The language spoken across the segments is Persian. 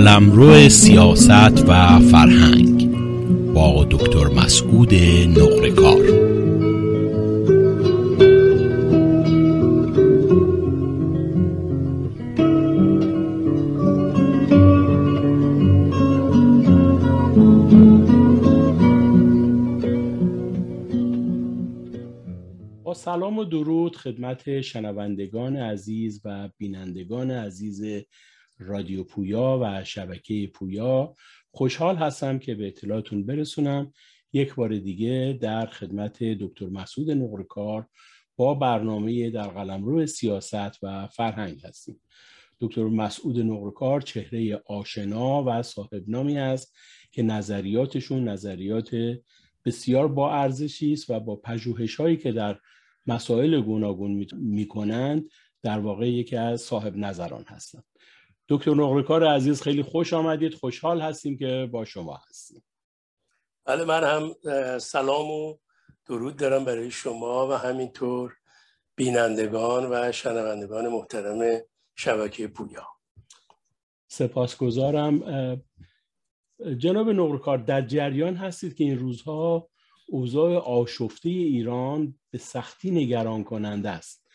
قلمرو سیاست و فرهنگ با دکتر مسعود نقرکار. سلام و درود خدمت شنوندگان عزیز و بینندگان عزیز رادیو پویا و شبکه پویا. خوشحال هستم که به اطلاعتون برسونم. یک بار دیگه در خدمت دکتر مسعود نقرکار با برنامه در قلمرو سیاست و فرهنگ هستیم. دکتر مسعود نقرکار چهره آشنا و صاحب نامی است که نظریاتشون نظریات بسیار با ارزشی است و با پژوهش هایی که در مسائل گوناگون می‌کنند در واقع یکی از صاحب نظران هستند. دکتر نقرکار عزیز خیلی خوش آمدید. خوشحال هستیم که با شما هستیم. بله من هم سلام و درود دارم برای شما و همینطور بینندگان و شنوندگان محترم شبکه پویا. سپاسگزارم. جناب نقرکار در جریان هستید که این روزها اوضاع آشفته ایران به سختی نگران کننده است.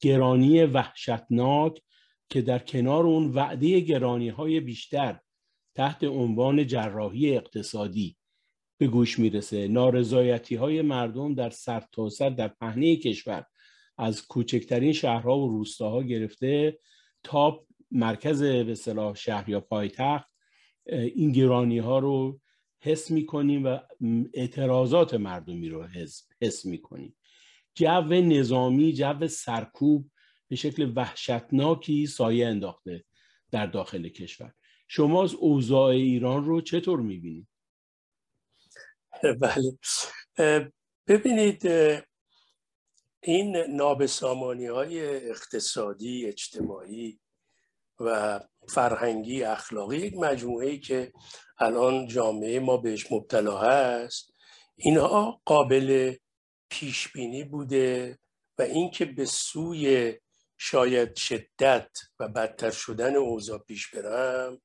گرانی وحشتناک که در کنار اون وعده گرانی های بیشتر تحت عنوان جراحی اقتصادی به گوش می‌رسه. نارضایتی های مردم در سرتاسر در پهنه کشور از کوچکترین شهرها و روستاها گرفته تا مرکز به صلاح شهر یا پایتخت. این گرانی ها رو حس می‌کنیم و اعتراضات مردمی رو حس, حس می‌کنیم. جو نظامی جو سرکوب به شکل وحشتناکی سایه انداخته در داخل کشور شما از اوضاع ایران رو چطور می‌بینید؟ بله ببینید این نابسامانی های اقتصادی اجتماعی و فرهنگی اخلاقی یک مجموعه که الان جامعه ما بهش مبتلا هست اینها قابل پیش بینی بوده و اینکه به سوی شاید شدت و بدتر شدن اوضاع پیش برم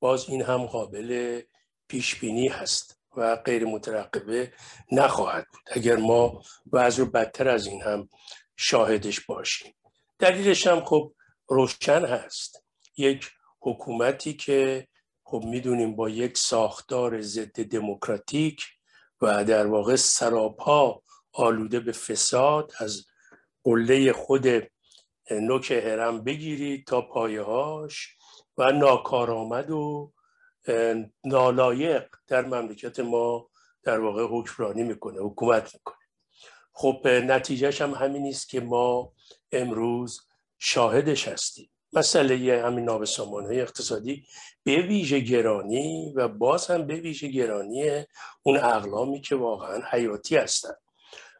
باز این هم قابل پیش بینی هست و غیر مترقبه نخواهد بود. اگر ما وضع رو بدتر از این هم شاهدش باشیم. دلیلش هم خب روشن هست. یک حکومتی که خب می‌دونیم با یک ساختار ضد دموکراتیک و در واقع سراپا آلوده به فساد از قله خود نوک هرم بگیرید تا پایهاش و ناکارآمد و نالایق در مملکت ما در واقع حکمرانی می‌کنه حکومت می‌کنه. خب نتیجهش هم همین است که ما امروز شاهدش هستیم. مسئله همین نابسامان های اقتصادی به ویژه گرانی و باز هم به ویژه گرانی اون اقلامی که واقعا حیاتی هستن.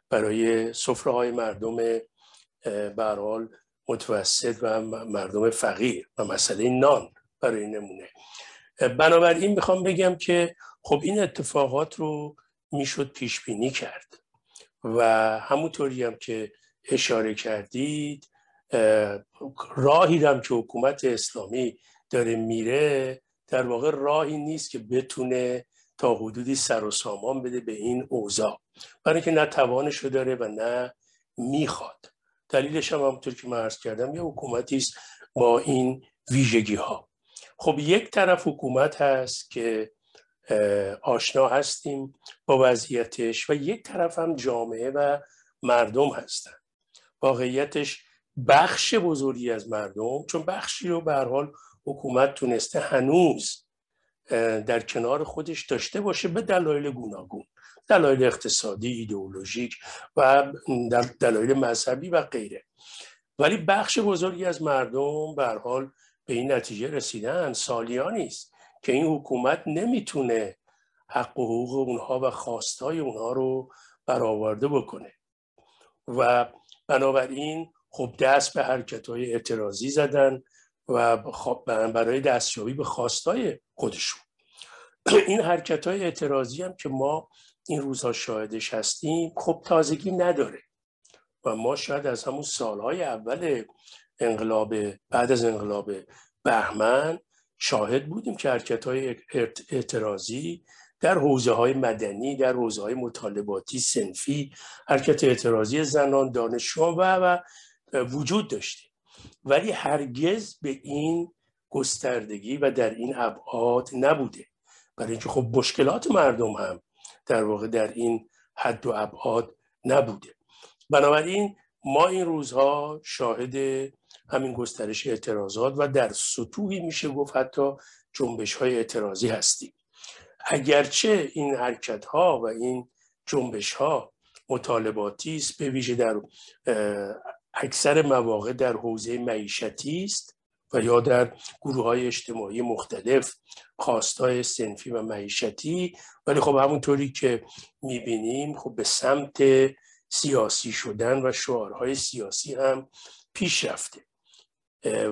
برای سفره های مردم برحال متوسط و مردم فقیر و مسئله نان برای نمونه. بنابراین می‌خوام بگم که خب این اتفاقات رو می‌شد پیش بینی کرد و همونطوری هم که اشاره کردید راهی هم که حکومت اسلامی داره میره در واقع راهی نیست که بتونه تا حدودی سر و سامان بده به این اوضاع. برای که نه توانشو داره و نه می‌خواد. دلیلش هم همونطور که من عرض کردم یه حکومتی است با این ویژگی ها خب یک طرف حکومت هست که آشنا هستیم با وضعیتش و یک طرف هم جامعه و مردم هستن. واقعیتش بخش بزرگی از مردم چون بخشی رو به حال حکومت تونسته هنوز در کنار خودش داشته باشه به دلایل گوناگون. دلایل اقتصادی ایدئولوژیک و دلایل مذهبی و غیره. ولی بخش بزرگی از مردم به حال به این نتیجه رسیدن سالیانی است که این حکومت نمی‌تونه حق و حقوق اونها و خواستای اونها رو برآورده بکنه. و بنابراین خب دست به حرکت های اعتراضی زدن و خب برای دستیابی به خواستای خودشون. این حرکت های اعتراضی هم که ما این روزها شاهدش هستیم خب تازگی نداره. و ما شاید از همون سالهای اول انقلاب بعد از انقلاب بهمن شاهد بودیم که حرکت های اعتراضی در حوزه های مدنی در حوزه های مطالباتی سنفی حرکت اعتراضی زنان دانشجویان و, و وجود داشته. ولی هرگز به این گستردگی و در این ابعاد نبوده. برای اینکه خب مشکلات مردم هم در واقع در این حد و ابعاد نبوده. بنابراین ما این روزها شاهد همین گسترش اعتراضات و در سطوحی میشه گفت حتی جنبش های اعتراضی هستیم. اگرچه این حرکت ها و این جنبش ها مطالباتی است به ویژه در اکثر مواقع در حوزه معیشتی است و یا در گروه های اجتماعی مختلف خواستای سنفی و معیشتی. ولی خب همونطوری که می‌بینیم خب به سمت سیاسی شدن و شعارهای سیاسی هم پیش رفته.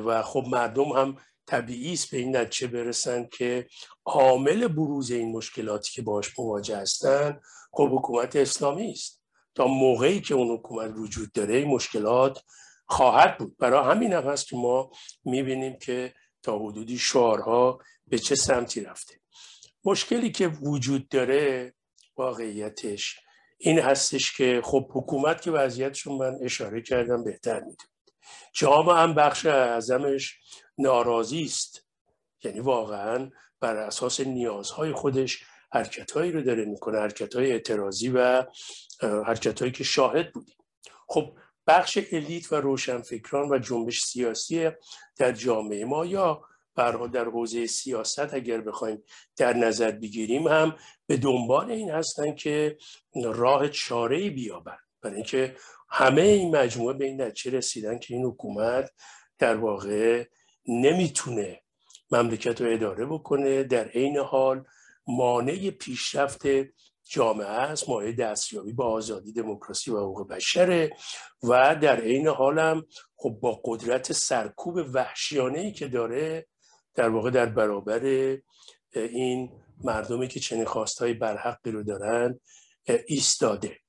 و خب مردم هم طبیعی است به این نتیجه برسن که عامل بروز این مشکلاتی که باش مواجه هستن خب حکومت اسلامی است. تا موقعی که اون حکومت وجود داره این مشکلات خواهد بود. برای همین هم هست که ما می‌بینیم که تا حدودی شعارها به چه سمتی رفته. مشکلی که وجود داره واقعیتش این هستش که خب حکومت که وضعیتشون من اشاره کردم بهتر می‌دونید جامعه هم بخش اعظمش ناراضی است. یعنی واقعا بر اساس نیازهای خودش حرکتهایی رو داره می‌کنه حرکتهای اعتراضی و حرکتهایی که شاهد بودیم. خب بخش الیت و روشنفکران و جنبش سیاسی در جامعه ما یا برها در حوزه سیاست اگر بخوایم در نظر بگیریم هم به دنبال این هستن که راه چاره بیابن برای اینکه همه این مجموعه به این نتیجه رسیدن که این حکومت در واقع نمی‌تونه مملکت رو اداره بکنه در عین حال مانع پیشرفت جامعه است مایه دستیابی با آزادی دموکراسی و حقوق بشره و در عین حالم خب با قدرت سرکوب وحشیانه ای که داره در واقع در برابر این مردمی که چنین خواستهای برحقی رو دارن ایستاده.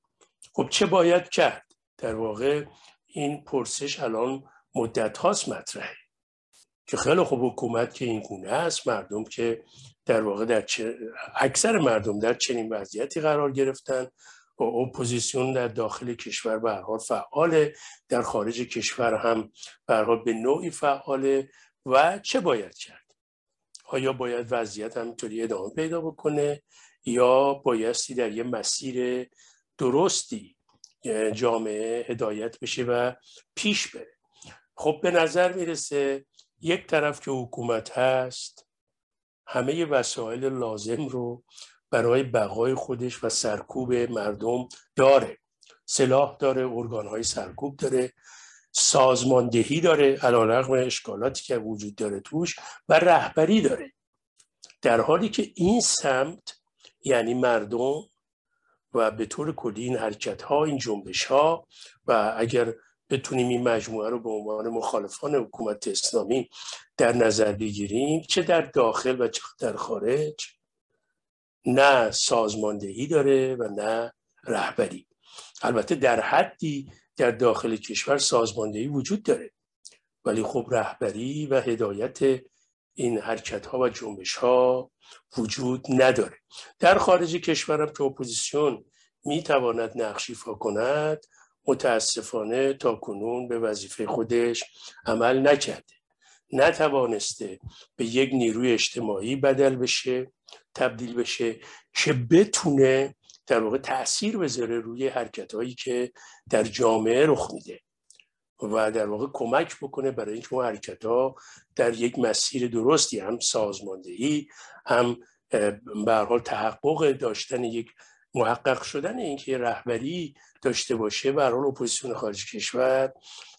خب چه باید کرد؟ در واقع این پرسش الان مدت هاست مطرحه. که خیلی خوب حکومت که این گونه است مردم که در واقع در اکثر مردم در چنین وضعیتی قرار گرفتن. و اپوزیسیون در داخل کشور به حال فعاله. در خارج کشور هم به به نوعی فعاله. و چه باید کرد؟ آیا باید وضعیت همینطوری ادامه پیدا بکنه؟ یا بایستی در یه مسیر درستی جامعه هدایت بشه و پیش بره؟ خب به نظر می‌رسه یک طرف که حکومت هست همه وسایل لازم رو برای بقای خودش و سرکوب مردم داره. سلاح داره ارگانهای سرکوب داره سازماندهی داره علیرغم اشکالاتی که وجود داره توش و رهبری داره. در حالی که این سمت یعنی مردم و به طور کلی این حرکت ها این جنبش ها و اگر بتونیم این مجموعه رو به عنوان مخالفان حکومت اسلامی در نظر بگیریم چه در داخل و چه در خارج. نه سازماندهی داره و نه رهبری. البته در حدی در داخل کشور سازماندهی وجود داره. ولی خب رهبری و هدایت این حرکت ها و جنبش ها وجود نداره. در خارج کشورم که اپوزیسیون می تواند نقش کند متاسفانه تا کنون به وظیفه خودش عمل نکرده. نتوانسته به یک نیروی اجتماعی بدل بشه تبدیل بشه که بتونه در واقع تاثیر بذاره روی حرکت هایی که در جامعه رخ میده و در واقع کمک بکنه برای اینکه اون حرکت ها در یک مسیر درستی هم سازماندهی هم به حال تحقق داشتن یک محقق شدن اینکه رهبری داشته باشه به حال اپوزیسیون خارج کشور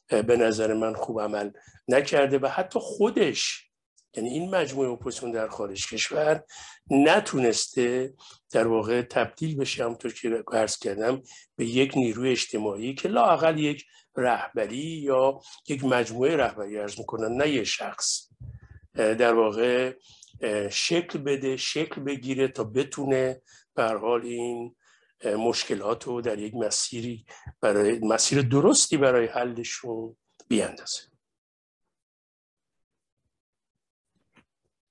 به نظر من خوب عمل نکرده و حتی خودش یعنی این مجموعه اپوزیسیون در خارج کشور نتونسته در واقع تبدیل بشه همونطور که عرض کردم به یک نیروی اجتماعی که لاقل یک رهبری یا یک مجموعه رهبری عرض می‌کنم نه یه شخص در واقع شکل بده شکل بگیره تا بتونه به حال این مشکلات رو در یک مسیری برای مسیر درستی برای حلشون بیاندازه.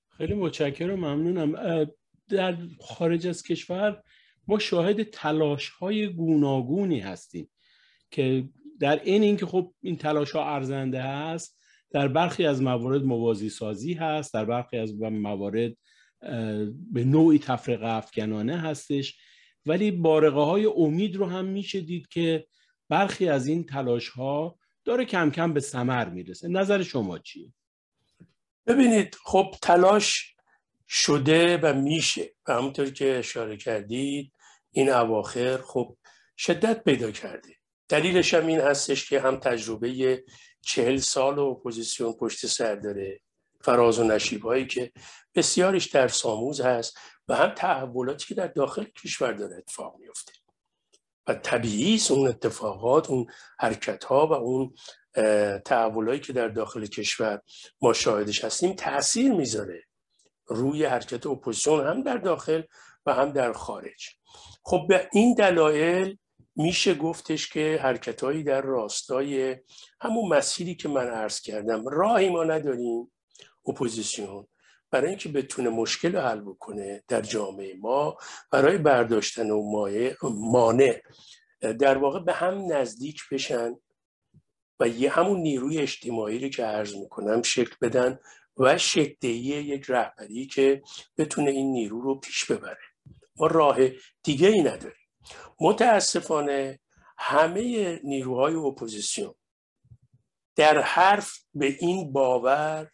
خیلی متشکرم ممنونم. در خارج از کشور ما شاهد تلاش های گوناگونی هستیم که در این اینکه خب این تلاش ها ارزنده هست در برخی از موارد موازی سازی هست در برخی از موارد به نوعی تفرقه افکنانه هستش. ولی بارقه های امید رو هم میشه دید که برخی از این تلاش ها داره کم کم به سمر می‌رسه. نظر شما چیه؟ ببینید خب تلاش شده و میشه. و همونطور که اشاره کردید این اواخر خب شدت پیدا کرده. دلیلش هم این هستش که هم تجربه چهل ساله اپوزیسیون پشت سر داره. فراز و نشیب هایی که بسیارش درس آموز هست. و هم تحولاتی که در داخل کشور داره اتفاق میفته و طبیعی اون اتفاقات اون حرکت ها و اون تحولایی که در داخل کشور ما شاهدش هستیم تاثیر می‌ذاره روی حرکت اپوزیسیون هم در داخل و هم در خارج. خب به این دلایل میشه گفتش که حرکتهایی در راستای همون مسیری که من عرض کردم راهی ما نداریم اپوزیسیون برای اینکه بتونه مشکل حل بکنه در جامعه ما برای برداشتن و مانع در واقع به هم نزدیک بشن و یه همون نیروی اجتماعی رو که عرض می‌کنم شکل بدن و شکلی یک رهبری که بتونه این نیرو رو پیش ببره. ما راه دیگه ای نداریم. متاسفانه همه نیروهای اپوزیسیون در حرف به این باور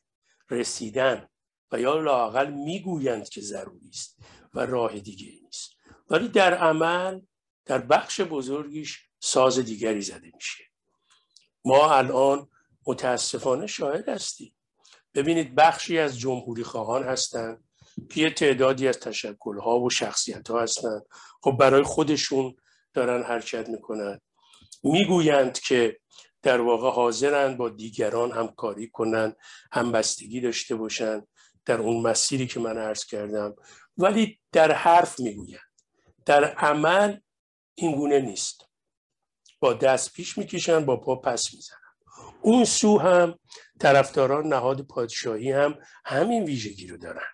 رسیدن. و یا لاقل می‌گویند که ضروری است و راه دیگه نیست. ولی در عمل در بخش بزرگیش ساز دیگری زده میشه. ما الان متاسفانه شاهد هستیم. ببینید بخشی از جمهوری خواهان هستند که یه تعدادی از تشکلها و شخصیت ها هستند خب برای خودشون دارن حرکت می‌کنن. می‌گویند که در واقع حاضرند با دیگران همکاری کنند همبستگی داشته باشند در اون مسیری که من عرض کردم. ولی در حرف می‌گویند در عمل این گونه نیست. با دست پیش می‌کشن با پا پس می‌زنن اون سو هم طرفداران نهاد پادشاهی هم همین ویژگی رو دارن.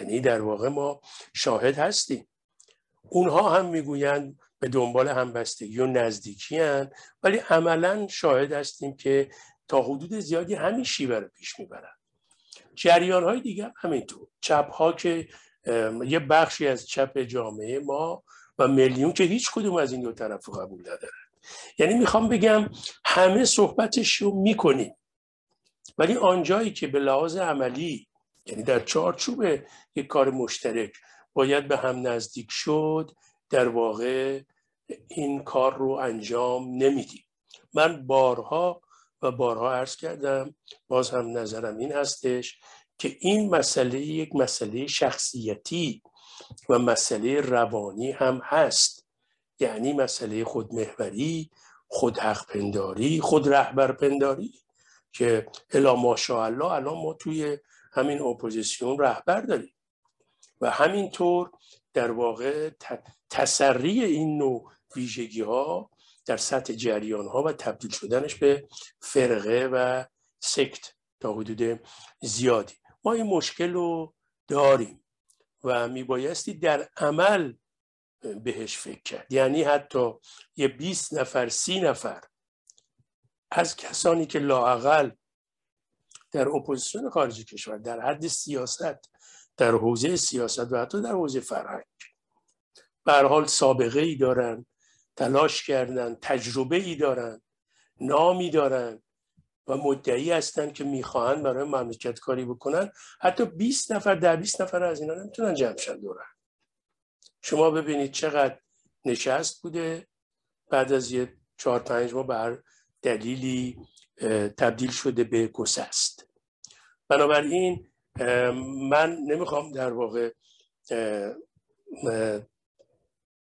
یعنی در واقع ما شاهد هستیم. اونها هم می‌گویند به دنبال همبستگی و نزدیکی هن ولی عملا شاهد هستیم که تا حدود زیادی همین شیوه رو پیش می‌برن. جریان های دیگر همینطور. چپ ها که یه بخشی از چپ جامعه ما و میلیون که هیچ کدوم از این دو طرف رو قبول ندارن. یعنی می‌خوام بگم همه صحبتش رو می‌کنیم. ولی آنجایی که به لحاظ عملی یعنی در چارچوب یک کار مشترک باید به هم نزدیک شد در واقع این کار رو انجام نمیدیم. من بارها و بارها عرض کردم باز هم نظرم این هستش که این مسئله یک مسئله شخصیتی و مسئله روانی هم هست. یعنی مسئله خودمهوری خود حق پنداری خود رهبر پنداری که الا ماشاءالله الان ما توی همین اپوزیسیون رهبر داریم. و همینطور در واقع تسری این نوع ویژگی ها در سطح جریان ها و تبدیل شدنش به فرقه و sect تا حدود زیادی. ما این مشکل رو داریم و میبایستی در عمل بهش فکر کرد یعنی حتی یه 20 نفر سی نفر از کسانی که لااقل در اپوزیسیون خارجی کشور در حد سیاست در حوزه سیاست و حتی در حوزه فرهنگ به حال سابقه ای دارن تلاش کردن تجربه ای دارن نامی دارن و مدعی هستن که می‌خواهند برای مملکت کاری بکنن. حتی 20 نفر در 20 نفر از اینا نمی‌تونن جمع دورن شما ببینید چقدر نشست بوده. بعد از یه چهار پنج ماه بر دلیلی تبدیل شده به گسست. بنابراین من نمی‌خوام در واقع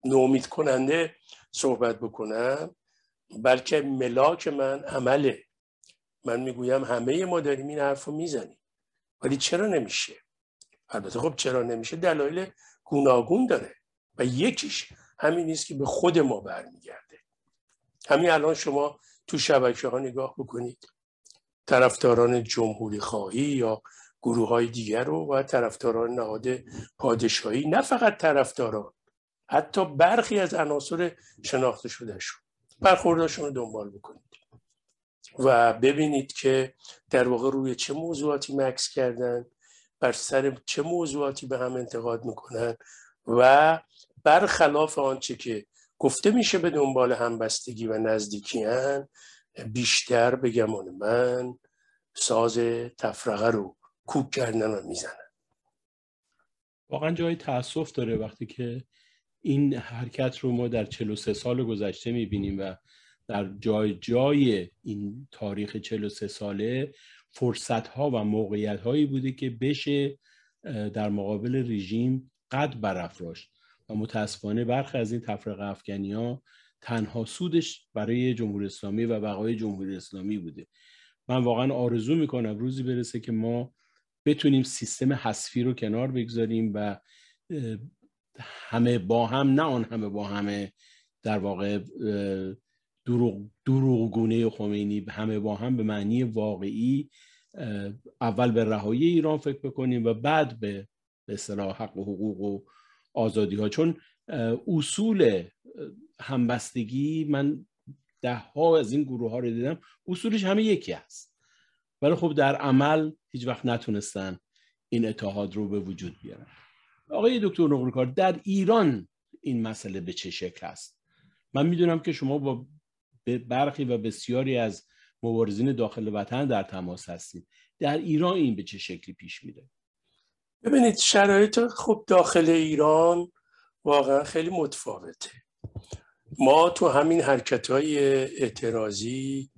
نومید کننده صحبت بکنم. بلکه ملاک من عمله. من می‌گویم همه ما داریم این حرف رو می‌زنیم. ولی چرا نمیشه؟ البته خب چرا نمیشه؟ دلایل گوناگون داره. و یکیش همین نیست که به خود ما برمیگرده. همین الان شما تو شبکه ها نگاه بکنید. طرفداران جمهوری خواهی یا گروه های دیگر رو و طرفداران نهاد پادشاهی. نه فقط طرفداران. حتی برخی از عناصر شناخته شده شون برخورداشون رو دنبال بکنید. و ببینید که در واقع روی چه موضوعاتی مکس کردن بر سر چه موضوعاتی به هم انتقاد می‌کنن و برخلاف آنچه که گفته میشه به دنبال همبستگی و نزدیکی هن بیشتر به گمان من ساز تفرقه رو کوک کردن و می‌زنن. واقعا جای تاسف داره وقتی که این حرکت رو ما در 43 سال گذشته می‌بینیم و در جای جای این تاریخ 43 ساله فرصت ها و موقعیت هایی بوده که بشه در مقابل رژیم قد برافراشت. و متاسفانه برخی از این تفرقه افغانی ها تنها سودش برای جمهوری اسلامی و بقای جمهوری اسلامی بوده. من واقعا آرزو می‌کنم روزی برسه که ما بتونیم سیستم حذفی رو کنار بگذاریم و همه با هم نه آن همه با همه در واقع دروغ, دروغ گونه خمینی همه با هم به معنی واقعی اول به رهایی ایران فکر بکنیم و بعد به اصطلاح حق و حقوق و آزادی ها چون اصول همبستگی من ده ها از این گروه ها رو دیدم اصولش همه یکی هست. ولی خب در عمل هیچ وقت نتونستن این اتحاد رو به وجود بیارن. آقای دکتر نقرکار در ایران این مسئله به چه شکل است؟ من می‌دونم که شما با برخی و بسیاری از مبارزین داخل وطن در تماس هستید. در ایران این به چه شکلی پیش میره؟ ببینید شرایط خوب داخل ایران واقعا خیلی متفاوته. ما تو همین حرکت های اعتراضی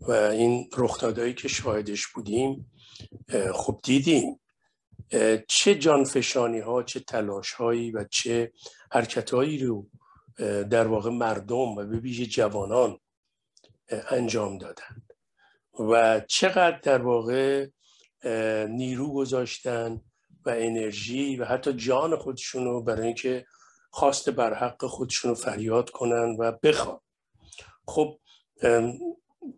و این رخدادهایی که شاهدش بودیم خب دیدیم. چه جانفشانی ها چه تلاش هایی و چه حرکت هایی رو در واقع مردم و به ویژه جوانان انجام دادن و چقدر در واقع نیرو گذاشتن و انرژی و حتی جان خودشونو برای اینکه خواست بر حق خودشونو فریاد کنن و بخوان. خب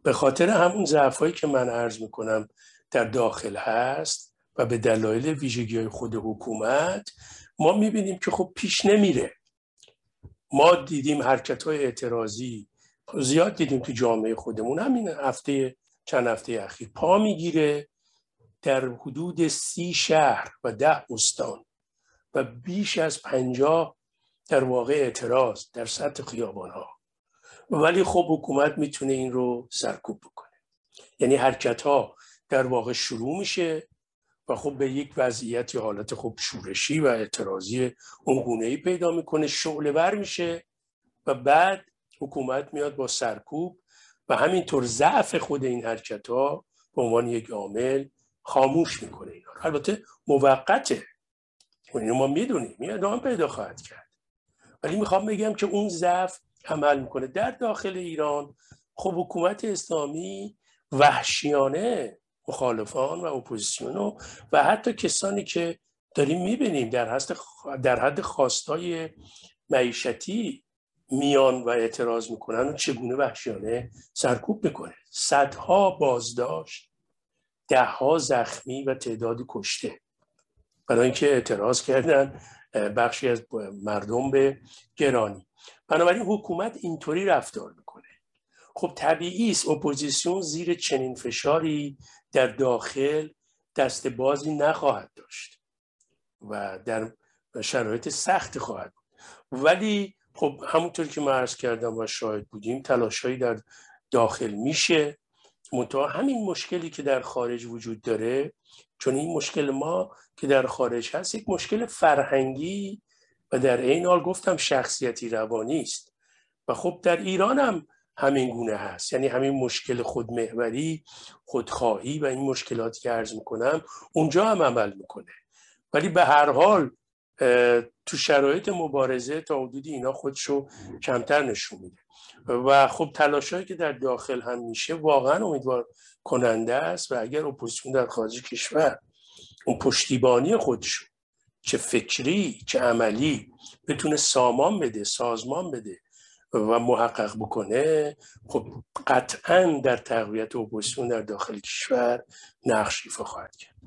به خاطر همون ضعفایی که من عرض می‌کنم در داخل هست و به دلایل ویژگی های خود حکومت ما می‌بینیم که خب پیش نمیره. ما دیدیم حرکت های اعتراضی زیاد دیدیم تو جامعه خودمون. همین هفته چند هفته اخیر پا می‌گیره در حدود سی شهر و ده استان و بیش از پنجاه در واقع اعتراض در سطح خیابان ها ولی خب حکومت می‌تونه این رو سرکوب بکنه. یعنی حرکت ها در واقع شروع میشه. و خب به یک وضعیت یا حالت خب شورشی و اعتراضی اون ای پیدا می‌کنه شعله ور میشه و بعد حکومت میاد با سرکوب و همینطور ضعف خود این حرکت ها به عنوان یک عامل خاموش می‌کنه اینا البته موقته. اینو ما می‌دونیم. این ادامه پیدا خواهد کرد. ولی می‌خوام بگم که اون ضعف عمل می‌کنه. در داخل ایران خب حکومت اسلامی وحشیانه مخالفان و اپوزیسیون و حتی کسانی که داریم می‌بینیم در در حد خواستای معیشتی میان و اعتراض می‌کنن و چگونه وحشیانه سرکوب می‌کنه. صدها بازداشت دهها زخمی و تعدادی کشته. برای اینکه اعتراض کردن بخشی از مردم به گرانی. بنابراین حکومت اینطوری رفتار می‌کنه. خب طبیعی است. اپوزیسیون زیر چنین فشاری در داخل دست بازی نخواهد داشت و در شرایط سخت خواهد بود. ولی خب همونطور که من عرض کردم و شاهد بودیم تلاشهایی در داخل میشه. منتها همین مشکلی که در خارج وجود داره چون این مشکل ما که در خارج هست یک مشکل فرهنگی و در این حال گفتم شخصیتی روانی است. و خب در ایران هم همین گونه هست. یعنی همین مشکل خودمحوری خودخواهی و این مشکلاتی که عرض می‌کنم اونجا هم عمل می‌کنه. ولی به هر حال تو شرایط مبارزه تا حدودی اینا خودشو کمتر نشون میده. و خب تلاشایی که در داخل هم میشه واقعا امیدوار کننده است و اگر اپوزیسیون در خارج کشور اون پشتیبانی خودشو چه فکری چه عملی بتونه سامان بده سازمان بده و محقق بکنه خب قطعا در تقویت اپوزیسیون در داخل کشور نقش ایفا خواهد کرد.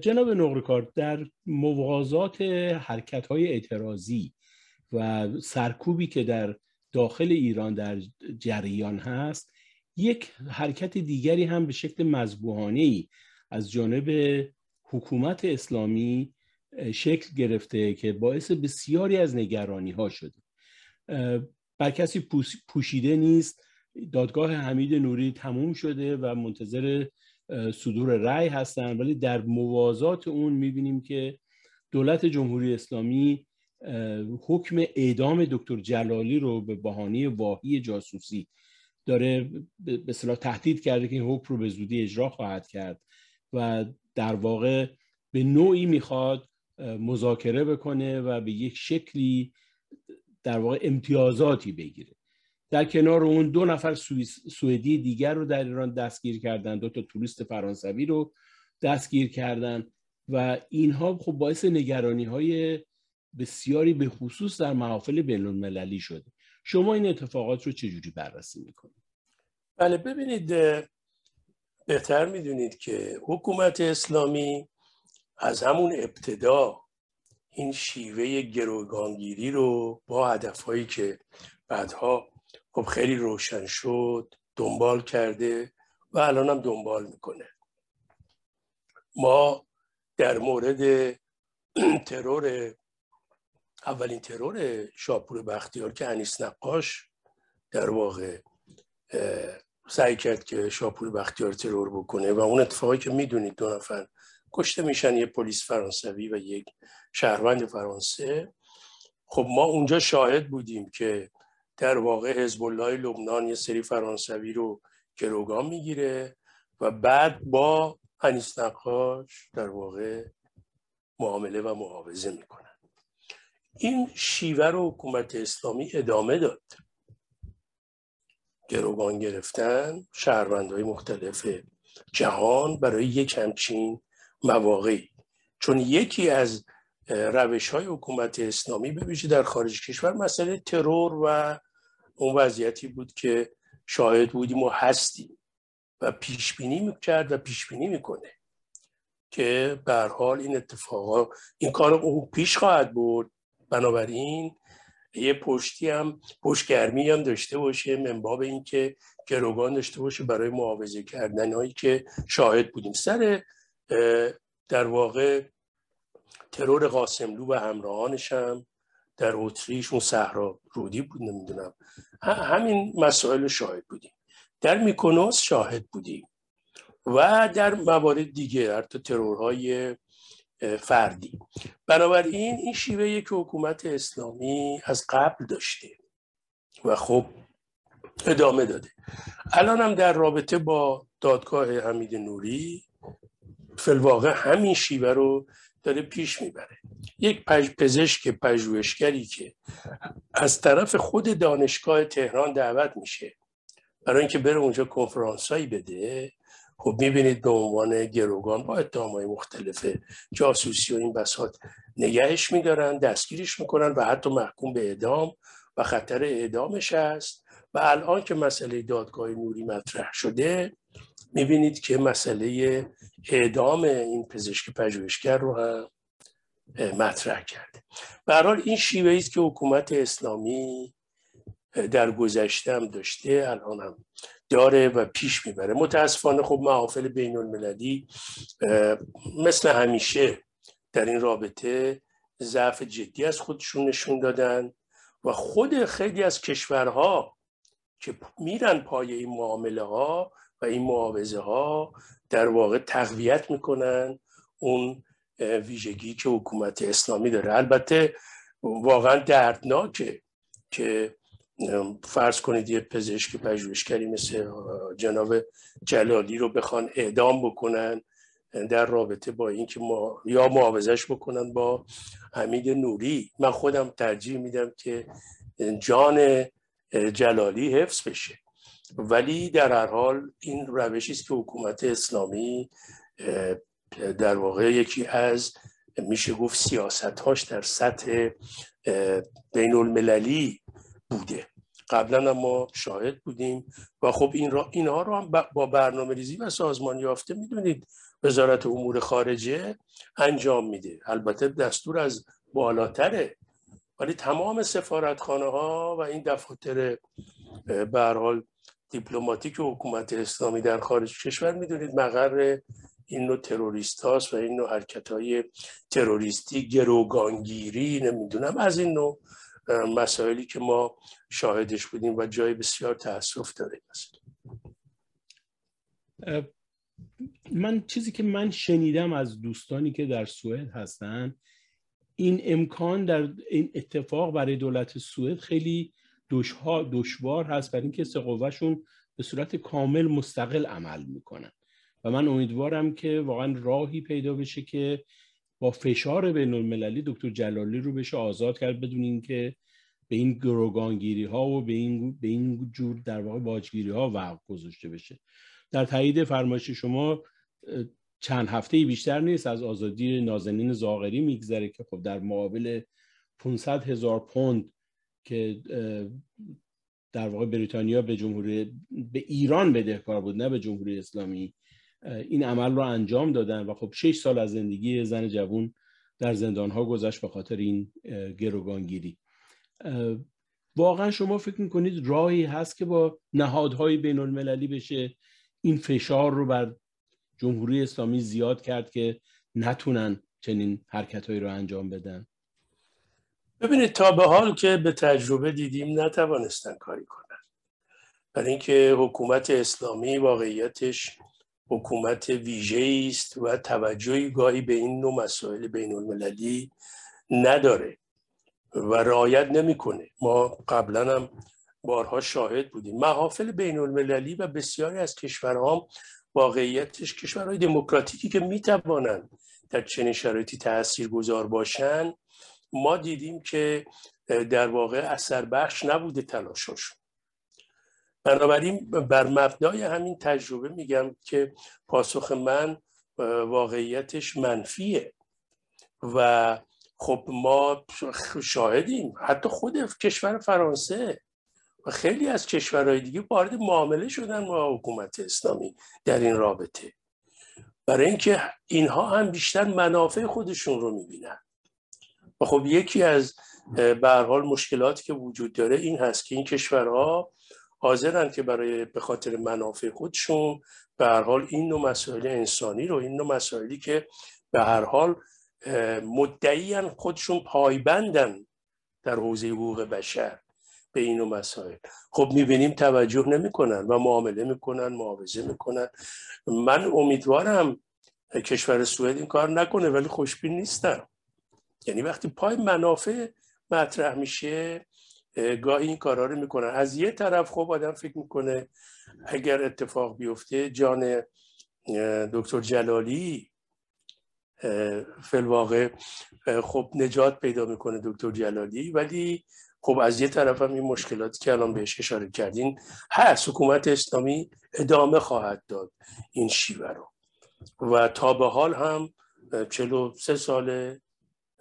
جناب نقرکار در موازات حرکت های اعتراضی و سرکوبی که در داخل ایران در جریان هست یک حرکت دیگری هم به شکل مذبوحانه از جانب حکومت اسلامی شکل گرفته که باعث بسیاری از نگرانی ها شده بر کسی پوشیده نیست. دادگاه حمید نوری تموم شده و منتظر صدور رأی هستن. ولی در موازات اون می‌بینیم که دولت جمهوری اسلامی حکم اعدام دکتر جلالی رو به بهانه واهی جاسوسی داره به صلاح تهدید کرده که این حکم رو به زودی اجرا خواهد کرد و در واقع به نوعی می‌خواد مذاکره بکنه و به یک شکلی در واقع امتیازاتی بگیره. در کنار اون دو نفر سوئدی دیگر رو در ایران دستگیر کردن دو تا توریست فرانسوی رو دستگیر کردن و اینها خب باعث نگرانی های بسیاری به خصوص در محافل بین المللی شده. شما این اتفاقات رو چجوری بررسی می‌کنید؟ بله ببینید بهتر می‌دونید که حکومت اسلامی از همون ابتدا این شیوه گروگانگیری رو با هدفهایی که بعدها خب خیلی روشن شد دنبال کرده و الان هم دنبال می‌کنه. ما در مورد ترور اولین ترور شاپور بختیار که انیس نقاش در واقع سعی کرد که شاپور بختیار ترور بکنه و اون اتفاقی که می‌دونید دو نفر کشته میشن یه پلیس فرانسوی و یک شهروند فرانسه. خب ما اونجا شاهد بودیم که در واقع حزب الله لبنان یه سری فرانسوی رو گروگان می‌گیره و بعد با انیس نقاش در واقع معامله و معاوضه می‌کنن. این شیوه رو حکومت اسلامی ادامه داد. گروگان گرفتن شهروندهای مختلف جهان برای یک همچین مواقعی. چون یکی از روش های حکومت اسلامی ببیشه در خارج کشور مسئله ترور و اون وضعیتی بود که شاهد بودیم و هستیم و پیش بینی می‌کرد و پیش بینی می‌کنه که به حال این اتفاقا این کار اون پیش خواهد بود بنابراین یه پشتی هم پشتگرمی هم داشته باشه منباب اینکه گروگان داشته باشه برای معاوضه کردن هایی که شاهد بودیم. سر در واقع ترور قاسملو و همراهانش هم در اتریش اون صحرا رودی بود نمی‌دونم. همین مسائل شاهد بودیم. در میکنوس شاهد بودیم و در موارد دیگه حتی ترورهای فردی. بنابراین این شیوه که حکومت اسلامی از قبل داشته و خب ادامه داده. الان هم در رابطه با دادگاه حمید نوری فلواقع همین شیوه رو داره پیش می‌بره. یک پزشک پژوهشگری که از طرف خود دانشگاه تهران دعوت میشه برای اینکه بره اونجا کنفرانس هایی بده خب می‌بینید به عنوان گروگان با اتهام های مختلف جاسوسی و این بسات نگهش میدارن دستگیرش می‌کنن و حتی محکوم به اعدام و خطر اعدامش هست. و الان که مسئله دادگاه نوری مطرح شده می‌بینید که مسئله اعدام این پزشک پژوهشگر رو هم مطرح کرده. برحال این شیوه است که حکومت اسلامی در گذشته هم داشته الان هم داره و پیش می‌بره. متاسفانه خب محافل بین المللی مثل همیشه در این رابطه ضعف جدی از خودشون نشون دادن و خود خیلی از کشورها که میرن پای این معامله ها و این معاوضه ها در واقع تقویت می‌کنن اون ویژگی که حکومت اسلامی داره. البته واقعا دردناکه که فرض کنید یه پزشک پژوهشگری مثل جناب جلالی رو بخوان اعدام بکنن در رابطه با اینکه ما یا معاوضش بکنن با حمید نوری. من خودم ترجیح میدم که جان جلالی حفظ بشه. ولی در هر حال این روشی است که حکومت اسلامی در واقع یکی از میشه گفت سیاست هاش در سطح بین المللی بوده. قبلا ما شاهد بودیم و خب این را اینها رو هم با برنامه ریزی و سازمان یافته می‌دونید. وزارت امور خارجه انجام میده. البته دستور از بالاتره. ولی تمام سفارتخانه ها و این دفاتر به حال دیپلماتیک حکومت اسلامی در خارج کشور می‌دونید مقر این نوع تروریست هاست و این نوع حرکت های تروریستی گروگانگیری نمی‌دونم از این نوع مسائلی که ما شاهدش بودیم و جای بسیار تاسف داره. من چیزی که من شنیدم از دوستانی که در سوئد هستن این امکان در این اتفاق برای دولت سوئد خیلی دشوار هست برای اینکه قوهشون به صورت کامل مستقل عمل می‌کنن. و من امیدوارم که واقعا راهی پیدا بشه که با فشار بین المللی دکتر جلالی رو بشه آزاد کرد بدون اینکه به این گروگانگیری ها و به این, به این جور در واقع باجگیری ها وقت گذاشته بشه. در تایید فرمایش شما چند هفته بیشتر نیست از آزادی نازنین زاغری میگذره که خب در مقابل 500 هزار پوند که در واقع بریتانیا به جمهوری به ایران بدهکار بود نه به جمهوری اسلامی. این عمل رو انجام دادن و خب شش سال از زندگی زن جوون در زندان ها گذشت به خاطر این گروگانگیری. واقعا شما فکر می‌کنید راهی هست که با نهادهای بین المللی بشه این فشار رو بر جمهوری اسلامی زیاد کرد که نتونن چنین حرکتهایی رو انجام بدن؟ ببینید تا به حال که به تجربه دیدیم نتوانستن کاری کنن. برای اینکه حکومت اسلامی واقعیتش حکومت ویژه است و توجهی گاهی به این نوع مسائل بین المللی نداره و رعایت نمی‌کنه. ما قبلا هم بارها شاهد بودیم. محافل بین المللی و بسیاری از کشورها واقعیتش کشورهای دموکراتیکی که می‌توانند در چنین شرایطی تأثیر گذار باشن ما دیدیم که در واقع اثر بخش نبوده تلاشاشون. بنابراین بر مبنای همین تجربه میگم که پاسخ من واقعیتش منفیه. و خب ما شاهدیم حتی خود کشور فرانسه و خیلی از کشورهای دیگه وارد معامله شدن با حکومت اسلامی در این رابطه. برای اینکه اینها هم بیشتر منافع خودشون رو می‌بینن. و خب یکی از به حال مشکلاتی که وجود داره این هست که این کشورها حاضرن که برای به خاطر منافع خودشون به هر حال این نوع مسائل انسانی رو این نوع مسائلی که به هر حال مدعیان خودشون پایبندن در حوزه حقوق بشر به این نوع مسائل. خب می‌بینیم توجه نمی‌کنن و معامله می‌کنن معاوضه می‌کنن. من امیدوارم کشور سوئد این کار نکنه ولی خوشبین نیستم. یعنی وقتی پای منافع مطرح میشه گاهی این کارا رو می‌کنن. از یه طرف خب آدم فکر می‌کنه اگر اتفاق بیفته جان دکتر جلالی فلواقع خب نجات پیدا می‌کنه دکتر جلالی. ولی خب از یه طرف هم این مشکلاتی که الان بهش اشاره کردین هست. حکومت اسلامی ادامه خواهد داد این شیوه رو. و تا به حال هم چلو سه ساله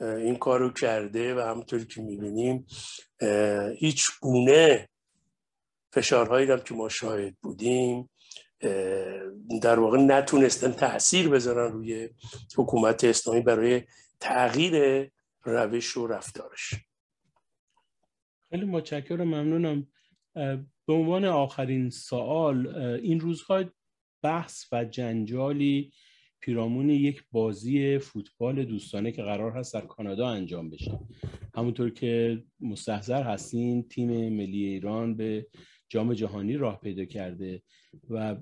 این کارو کرده و همونطوری که می‌بینیم هیچ گونه فشارهایی هم که ما شاهد بودیم در واقع نتونستن تاثیر بذارن روی حکومت اسلامی برای تغییر روش و رفتارش. خیلی متشکرم ممنونم. به عنوان آخرین سوال این روزها بحث و جنجالی پیرامون یک بازی فوتبال دوستانه که قرار هست در کانادا انجام بشه. همونطور که مستحضر هستین تیم ملی ایران به جام جهانی راه پیدا کرده و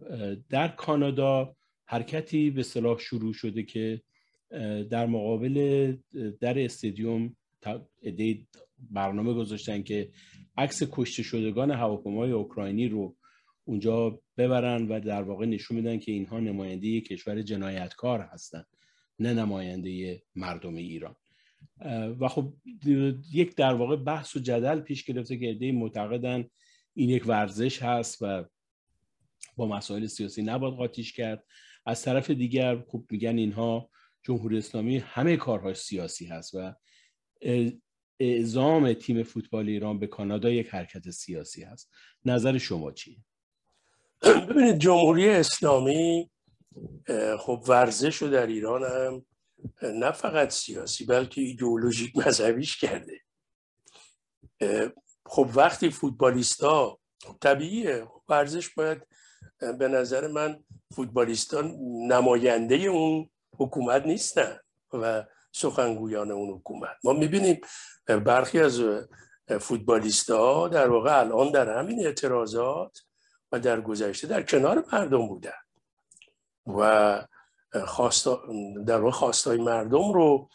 در کانادا حرکتی به صلاح شروع شده که در مقابل در استادیوم برنامه گذاشتن که عکس کشته شدگان هواپیمای اوکراینی رو اونجا ببرن و در واقع نشون میدن که اینها نماینده کشور جنایتکار هستن نه نماینده مردم ایران. و خب یک در واقع بحث و جدل پیش گرفته که عده معتقدن این یک ورزش هست و با مسائل سیاسی نباید قاطیش کرد. از طرف دیگر خب میگن اینها جمهوری اسلامی همه کارهای سیاسی هست و اعزام تیم فوتبال ایران به کانادا یک حرکت سیاسی هست. نظر شما چیه؟ ببینید جمهوری اسلامی خب ورزش رو در ایران هم نه فقط سیاسی بلکه ایدئولوژیک مذهبیش کرده. خب وقتی فوتبالیستا خب طبیعیه ورزش باید به نظر من فوتبالیستان نماینده اون حکومت نیستن و سخنگویان اون حکومت. ما می‌بینیم برخی از فوتبالیستا در واقع الان در همین اعتراضات و در گذشته در کنار مردم بودن. و در واقع خواستای مردم رو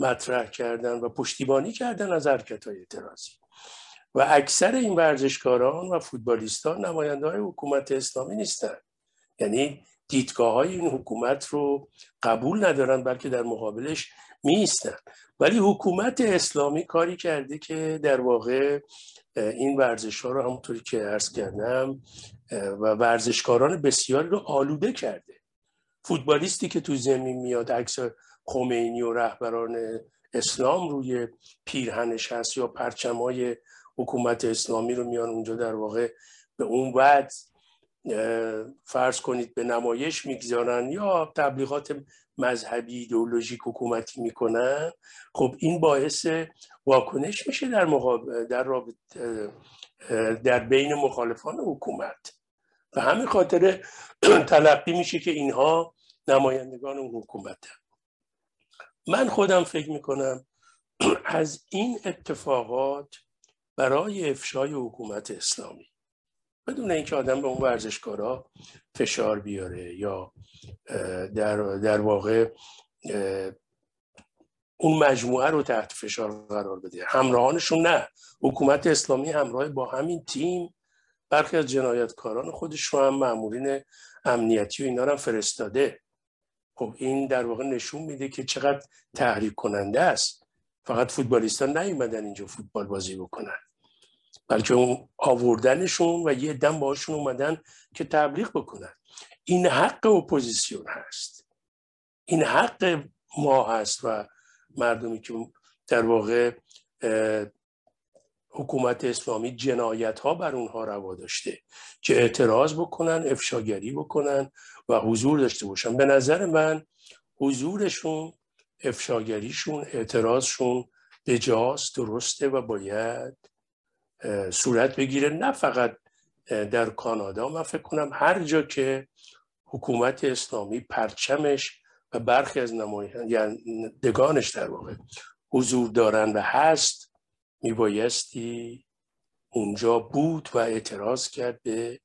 مطرح کردن و پشتیبانی کردن از حرکت های اعتراضی. و اکثر این ورزشکاران و فوتبالیستان نماینده های حکومت اسلامی نیستن. یعنی دیدگاه های این حکومت رو قبول ندارن بلکه در مقابلش میستن ولی حکومت اسلامی کاری کرده که در واقع این ورزش ها رو همونطوری که عرض کردم و ورزشکاران بسیاری رو آلوده کرده. فوتبالیستی که تو زمین میاد عکس خمینی و رهبران اسلام روی پیرهنش هست یا پرچمای حکومت اسلامی رو میان اونجا در واقع به اون وقت فرض کنید به نمایش می‌گذارن یا تبلیغات مذهبی ایدئولوژیک حکومتی می‌کنن. خب این باعث واکنش میشه در مقابل در در بین مخالفان حکومت. به همین خاطر تلقی میشه که اینها نمایندگان اون حکومت من خودم فکر می‌کنم از این اتفاقات برای افشای حکومت اسلامی بدون اینکه آدم به اون ورزشکارا فشار بیاره یا در, در واقع اون مجموعه رو تحت فشار قرار بده همراهانشون نه. حکومت اسلامی همراه با همین تیم برخی از جنایتکاران خودش رو هم معمولین امنیتی و اینا رو هم فرستاده. خب این در واقع نشون میده که چقدر تحریک کننده است. فقط فوتبالیستان نیومدن اینجا فوتبال بازی بکنن. بلکه اون آوردنشون و یه دم باشون اومدن که تبلیغ بکنن. این حق اپوزیسیون هست. این حق ما هست و مردمی که در واقع حکومت اسلامی جنایت ها بر اونها روا داشته که اعتراض بکنن افشاگری بکنن و حضور داشته باشن. به نظر من حضورشون افشاگریشون اعتراضشون بجاست درسته و باید صورت بگیره. نه فقط در کانادا من فکر کنم هر جا که حکومت اسلامی پرچمش و برخی از نمایندگانش در واقع حضور دارن و هست میبایستی اونجا بود و اعتراض کرد به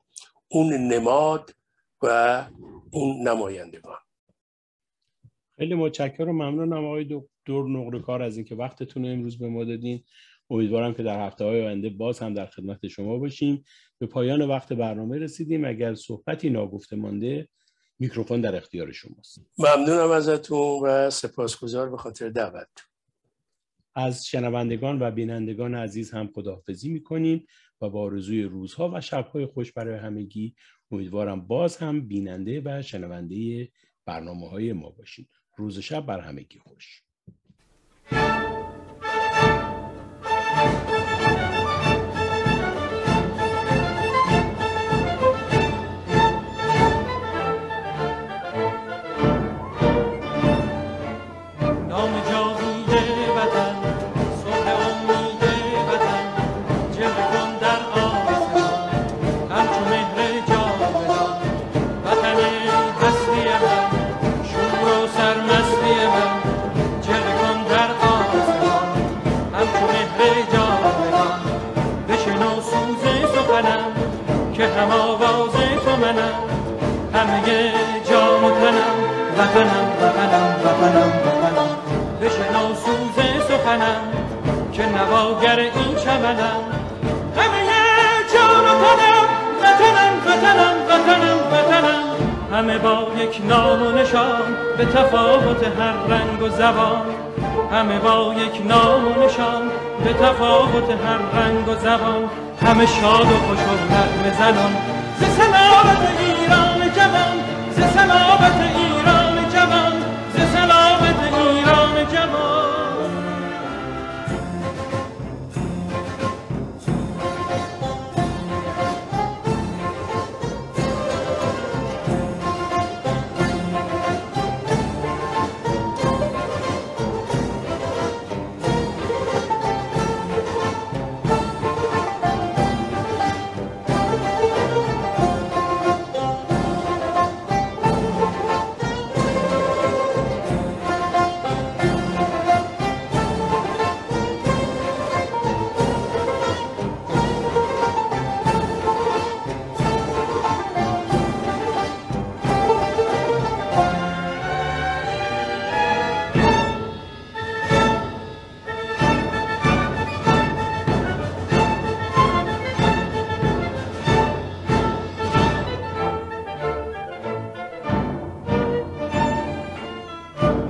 اون نماد و اون نمایندگان. خیلی متشکرم. ممنونم آقای دکتر نقره کار از اینکه وقتتون رو امروز به ما دادین. امیدوارم که در هفته های آینده باز هم در خدمت شما باشیم به پایان وقت برنامه رسیدیم. اگر صحبتی ناگفته مانده میکروفون در اختیار شماست. ممنونم ازتون و سپاسگزار به خاطر دعوت از شنوندگان و بینندگان عزیز هم خداحافظی می‌کنیم و با آرزوی روزها و شبهای خوش برای همگی امیدوارم باز هم بیننده و شنونده برنامه های ما باشید روز شب بر همگی خوش. سخنم که نواگر این چمنم. همه جان و تنم وطنم وطنم وطنم وطنم. همه با یک نام و نشان به تفاوت هر رنگ و زبان. همه با یک نام و نشان به تفاوت هر رنگ و زبان. همه شاد و خوش و نغمه زنان. ز سلامت ایران جوان ز سلامت ایران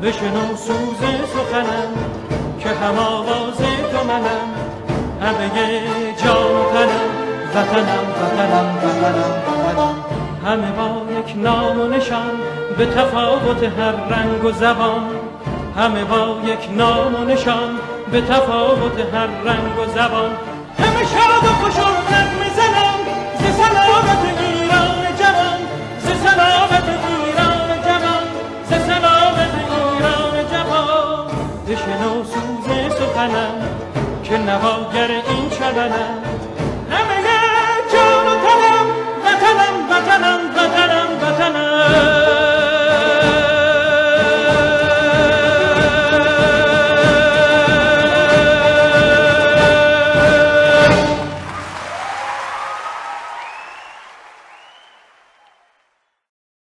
بشنو سوز سخنم که هم آواز تو منم. همه جان و تنم وطنم وطنم وطنم وطنم. همه با یک نام و نشان به تفاوت هر رنگ و زبان. همه با یک نام و نشان به تفاوت هر رنگ و زبان. سخنم که نواگر این چمنم.